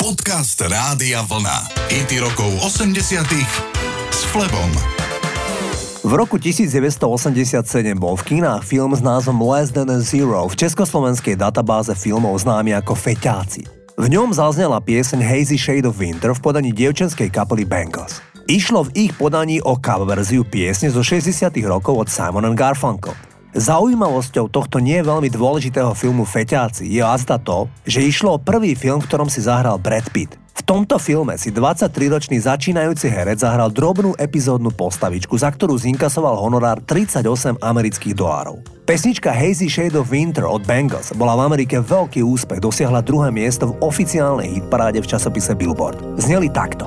Podcast Rádia Vlna. IT rokov 80 s Flebom. V roku 1987 bol v kinách film s názvom Less Than a Zero v československej databáze filmov známy ako Feťáci. V ňom zaznela pieseň Hazy Shade of Winter v podaní dievčenskej kapely Bengals. Išlo v ich podaní o cover verziu piesne zo 60 rokov od Simon Garfunkel. Zaujímavosťou tohto nie veľmi dôležitého filmu Feťáci je azda to, že išlo o prvý film, v ktorom si zahral Brad Pitt. V tomto filme si 23-ročný začínajúci herec zahral drobnú epizódnu postavičku, za ktorú zinkasoval honorár 38 amerických dolárov. Pesnička Hazy Shade of Winter od Bengals bola v Amerike veľký úspech, dosiahla druhé miesto v oficiálnej hitparáde v časopise Billboard. Zneli takto.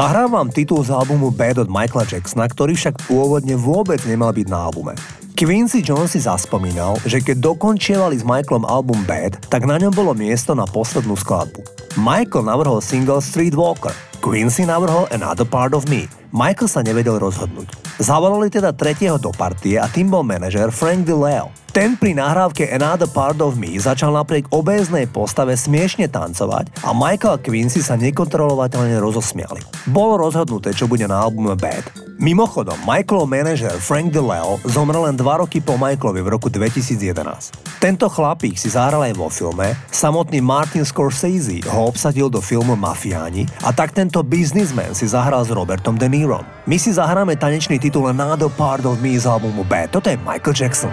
Zahrávam titul z albumu Bad od Michaela Jacksona, ktorý však pôvodne vôbec nemal byť na albume. Quincy Jones si zaspomínal, že keď dokončievali s Michaelom album Bad, tak na ňom bolo miesto na poslednú skladbu. Michael navrhol single Streetwalker, Quincy navrhol Another Part of Me. Michael sa nevedel rozhodnúť. Zavolali teda tretieho do partie a tým bol manažer Frank DeLeo. Ten pri nahrávke Another Part of Me začal napriek obéznej postave smiešne tancovať a Michael Quincy sa nekontrolovateľne rozosmiali. Bolo rozhodnuté, čo bude na albume Bad. Mimochodom, Michaelov manažer Frank DeLeo zomrel len 2 roky po Michaelovi v roku 2011. Tento chlapík si zahral aj vo filme, samotný Martin Scorsese ho obsadil do filmu Mafiáni a tak tento biznismen si zahral s Robertom De Niro. My si zahráme tanečný titul Another Part of Me z albumu Bad. Toto je Michael Jackson.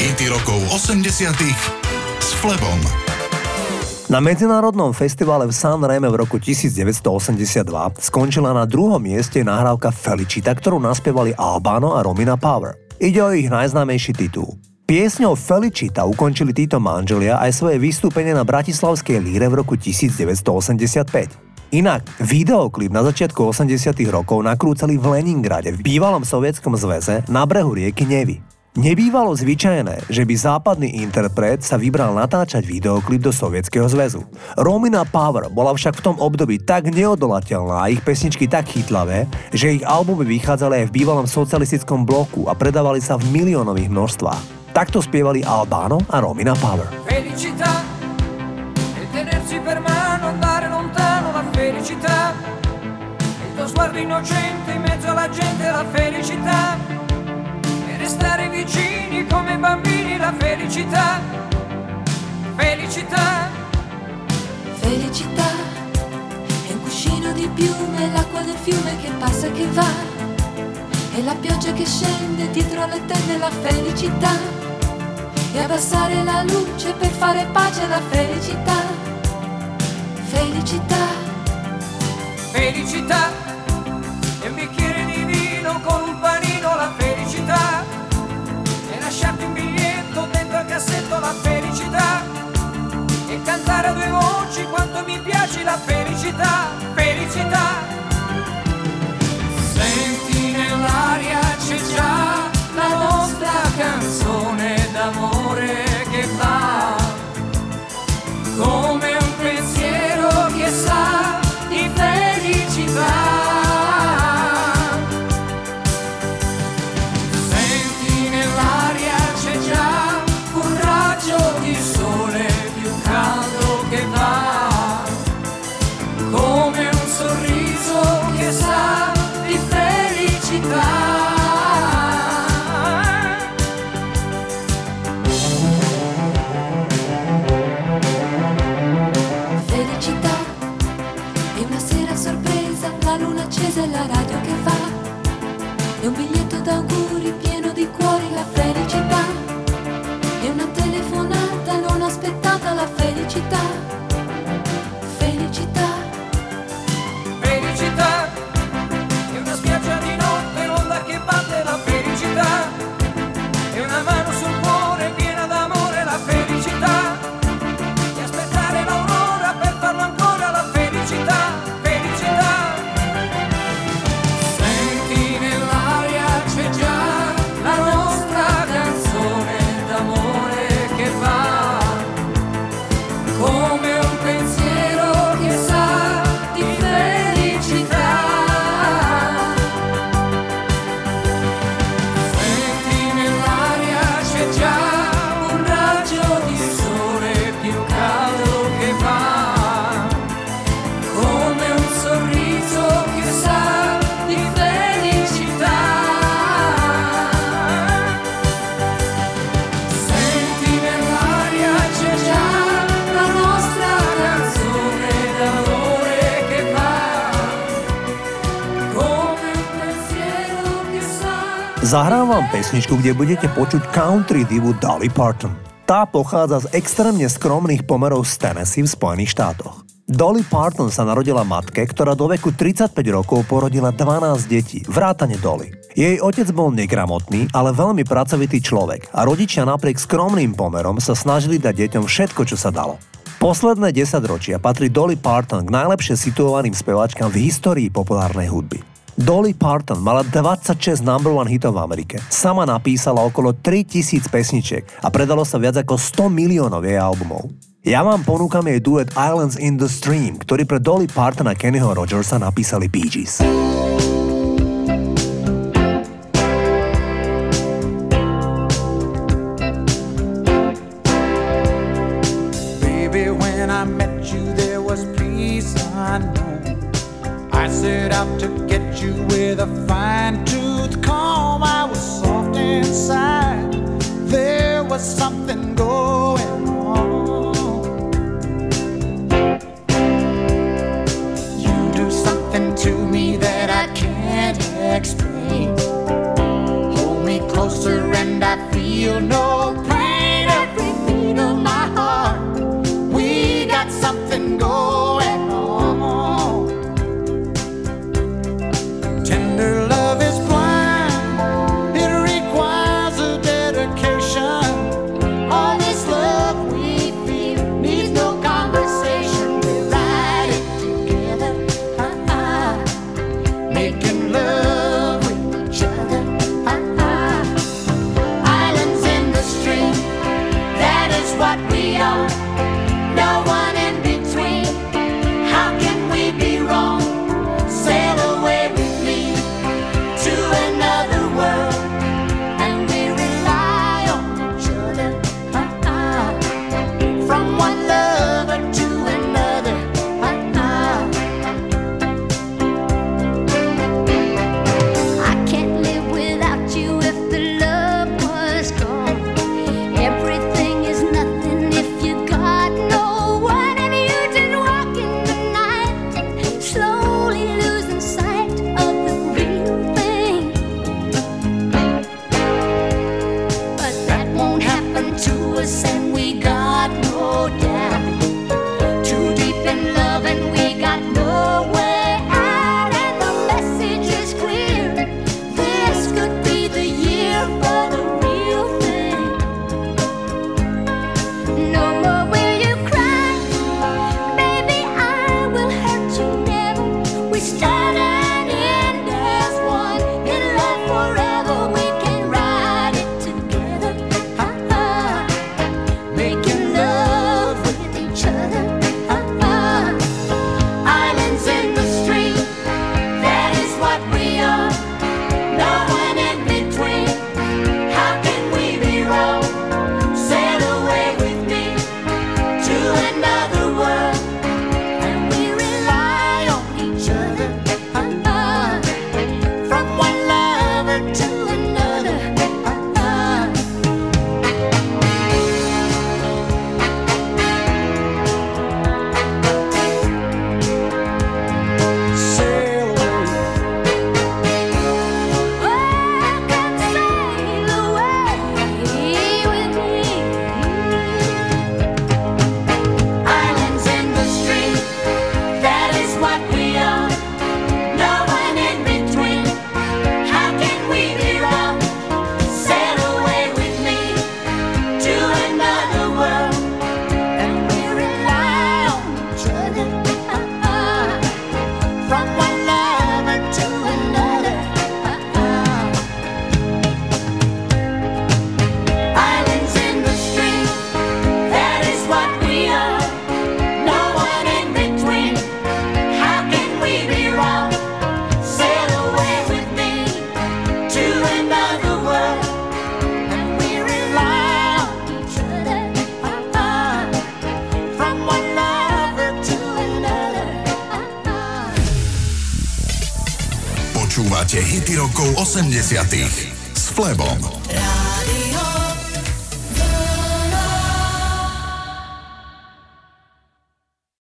Hity rokov 80 s Flebom. Na medzinárodnom festivale v San Reme v roku 1982 skončila na druhom mieste nahrávka Felicita, ktorú naspievali Albano a Romina Power. Ide o ich najznámejší titul. Piesňou Felicita ukončili títo manželia aj svoje vystúpenie na Bratislavskej líre v roku 1985. Inak, videoklip na začiatku 80 rokov nakrúcali v Leningrade, v bývalom sovietskom zväze, na brehu rieky Nevy. Nebývalo zvyčajné, že by západný interpret sa vybral natáčať videoklip do Sovietskeho zväzu. Romina Power bola však v tom období tak neodolateľná a ich pesničky tak chytlavé, že ich albumy vychádzali aj v bývalom socialistickom bloku a predávali sa v miliónových množstvách. Takto spievali Albano a Romina Power. Felicità e tenersi per mano, andare lontano la felicità. Il tuo sguardo innocente in mezzo alla gente la felicità restare vicini come bambini la felicità, felicità. Felicità. È un cuscino di piume, l'acqua del fiume che passa e che va, e la pioggia che scende dietro le tende la felicità, e abbassare la luce per fare pace alla felicità, felicità. Felicità mi piace la felicità. Zahrám vám pesničku, kde budete počuť country divu Dolly Parton. Tá pochádza z extrémne skromných pomerov z Tennessee v Spojených štátoch. Dolly Parton sa narodila matke, ktorá do veku 35 rokov porodila 12 detí, vrátane Dolly. Jej otec bol negramotný, ale veľmi pracovitý človek a rodičia napriek skromným pomerom sa snažili dať deťom všetko, čo sa dalo. Posledné 10 ročia patrí Dolly Parton k najlepšie situovaným speváčkam v histórii populárnej hudby. Dolly Parton mala 26 number one hitov v Amerike. Sama napísala okolo 3000 pesničiek a predalo sa viac ako 100 miliónov jej albumov. Ja vám ponúkam jej duet Islands in the Stream, ktorý pre Dolly Parton a Kennyho Rogersa napísali Bee Gees. Set out to get you with a fine tooth comb. I was soft inside. There was something going on. You do something to me that I can't explain. Hold me closer and I feel no rokov 80 s Flebom.